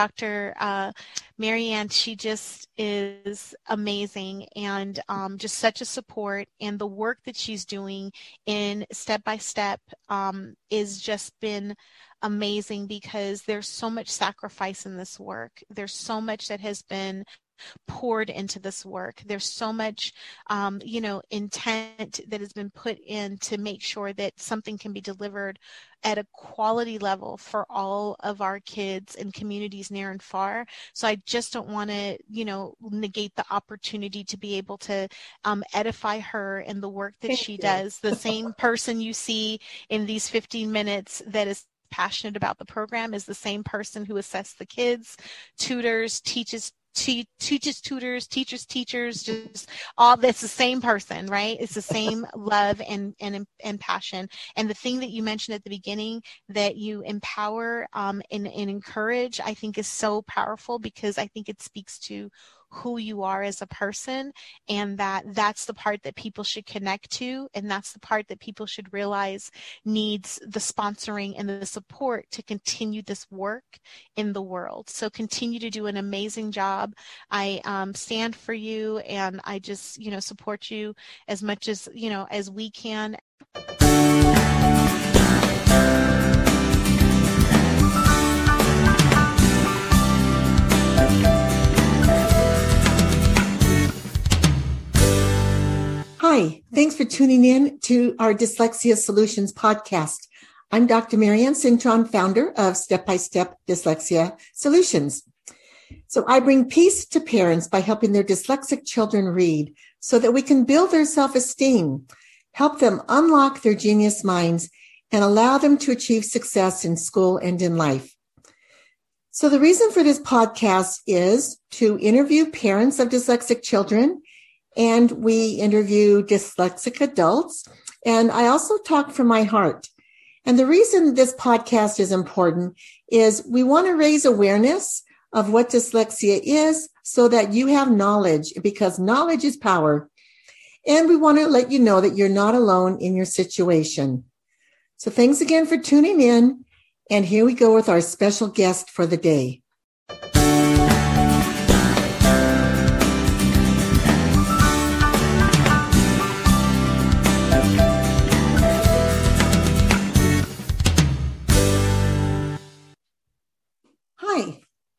Dr. Uh, Marianne, she just is amazing and um, just such a support. And the work that she's doing in step by step um, is just been amazing because there's so much sacrifice in this work. There's so much that has been poured into this work. There's so much, um, you know, intent that has been put in to make sure that something can be delivered at a quality level for all of our kids and communities near and far. So I just don't want to, you know, negate the opportunity to be able to um, edify her and the work that Thank she you. does. The same person you see in these 15 minutes that is passionate about the program is the same person who assesses the kids, tutors, teaches te- teaches tutors teachers teachers just all that's the same person right? It's the same love and and and passion. And the thing that you mentioned at the beginning that you empower um, and, and encourage i think is so powerful because i think it speaks to who you are as a person and that that's the part that people should connect to and that's the part that people should realize needs the sponsoring and the support to continue this work in the world. So continue to do an amazing job. I um, stand for you and i just you know support you as much as you know as we can tuning in to our Dyslexia Solutions podcast. I'm Dr. Marianne Cintron, founder of Step by Step Dyslexia Solutions. So I bring peace to parents by helping their dyslexic children read so that we can build their self-esteem, help them unlock their genius minds, and allow them to achieve success in school and in life. So the reason for this podcast is to interview parents of dyslexic children and we interview dyslexic adults. And I also talk from my heart. And the reason this podcast is important is we want to raise awareness of what dyslexia is so that you have knowledge because knowledge is power. And we want to let you know that you're not alone in your situation. So thanks again for tuning in. And here we go with our special guest for the day.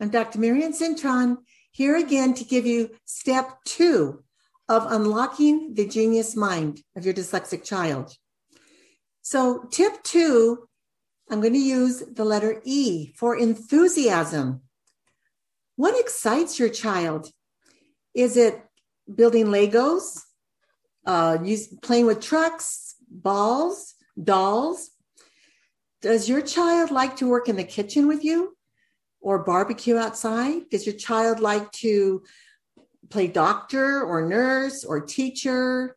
I'm Dr. Marianne Cintron here again to give you step two of unlocking the genius mind of your dyslexic child. So, tip two, I'm going to use the letter E for enthusiasm. What excites your child? Is it building Legos, uh, playing with trucks, balls, dolls? Does your child like to work in the kitchen with you? Or barbecue outside? Does your child like to play doctor or nurse or teacher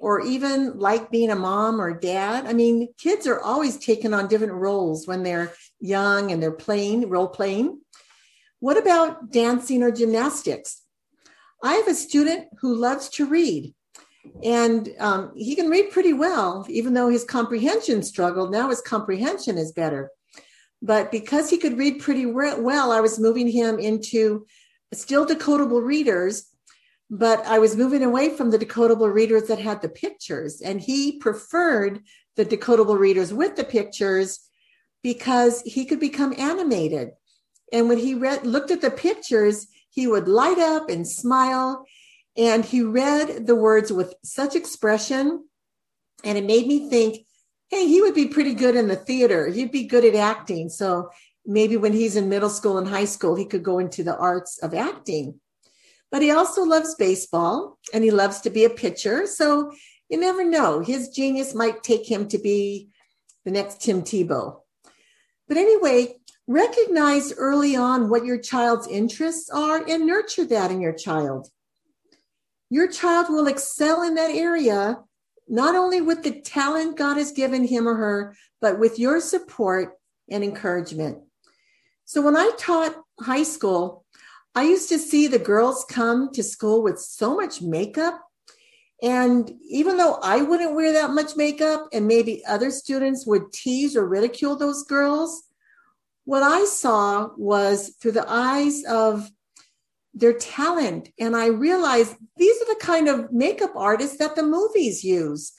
or even like being a mom or dad? I mean, kids are always taking on different roles when they're young and they're playing, role playing. What about dancing or gymnastics? I have a student who loves to read. And um, he can read pretty well, even though his comprehension struggled. Now his comprehension is better. But because he could read pretty well, I was moving him into still decodable readers, but I was moving away from the decodable readers that had the pictures. And he preferred the decodable readers with the pictures because he could become animated. And when he read, looked at the pictures, he would light up and smile. And he read the words with such expression. And it made me think hey, he would be pretty good in the theater. He'd be good at acting. So maybe when he's in middle school and high school, he could go into the arts of acting. But he also loves baseball and he loves to be a pitcher. So you never know. His genius might take him to be the next Tim Tebow. But anyway, recognize early on what your child's interests are and nurture that in your child. Your child will excel in that area not only with the talent God has given him or her, but with your support and encouragement. So when I taught high school, I used to see the girls come to school with so much makeup. And even though I wouldn't wear that much makeup, and maybe other students would tease or ridicule those girls, what I saw was through the eyes of their talent. And I realized these are the kind of makeup artists that the movies use.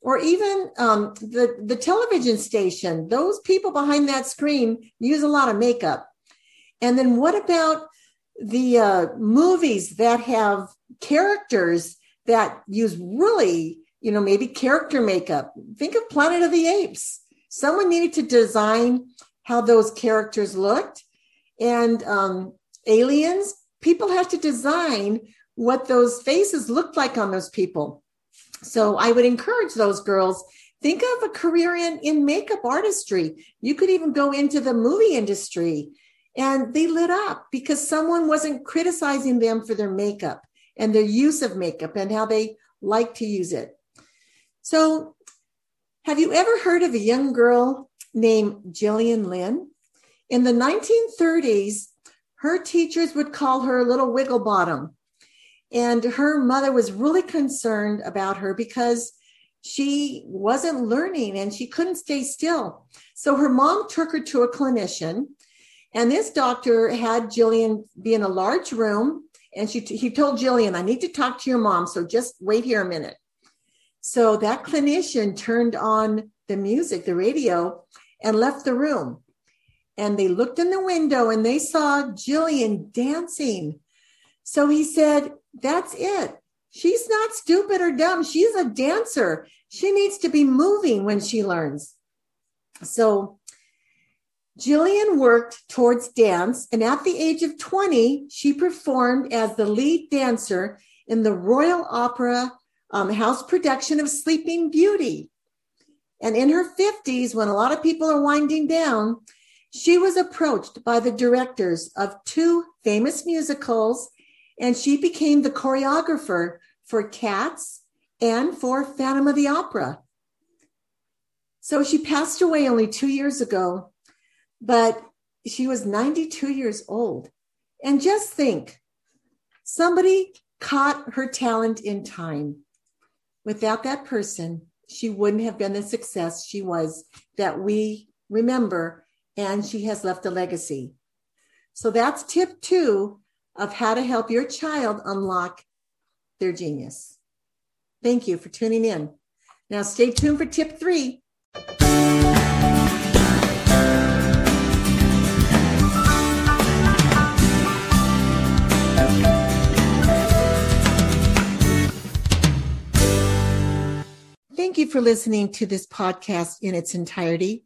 Or even um, the, the television station, those people behind that screen use a lot of makeup. And then what about the uh, movies that have characters that use really, you know, maybe character makeup? Think of Planet of the Apes. Someone needed to design how those characters looked. And um, aliens, people have to design what those faces looked like on those people. So I would encourage those girls think of a career in, in makeup artistry. You could even go into the movie industry and they lit up because someone wasn't criticizing them for their makeup and their use of makeup and how they like to use it. So, have you ever heard of a young girl named Gillian Lynne? In the 1930s, her teachers would call her Little Wiggle Bottom. And her mother was really concerned about her because she wasn't learning and she couldn't stay still. So her mom took her to a clinician and this doctor had Gillian be in a large room, and she he told Gillian, "I need to talk to your mom, so just wait here a minute." So that clinician turned on the music, the radio, and left the room. And they looked in the window and they saw Gillian dancing. So he said, "That's it. She's not stupid or dumb. She's a dancer. She needs to be moving when she learns." So Gillian worked towards dance, and at the age of 20, she performed as the lead dancer in the Royal Opera um, House production of Sleeping Beauty. And in her 50s, when a lot of people are winding down, she was approached by the directors of two famous musicals, and she became the choreographer for Cats and for Phantom of the Opera. So she passed away only two years ago but she was 92 years old. And just think somebody caught her talent in time. Without that person, she wouldn't have been the success she was that we remember, and she has left a legacy. So that's tip two of how to help your child unlock their genius. Thank you for tuning in. Now, stay tuned for tip three. Thank you for listening to this podcast in its entirety.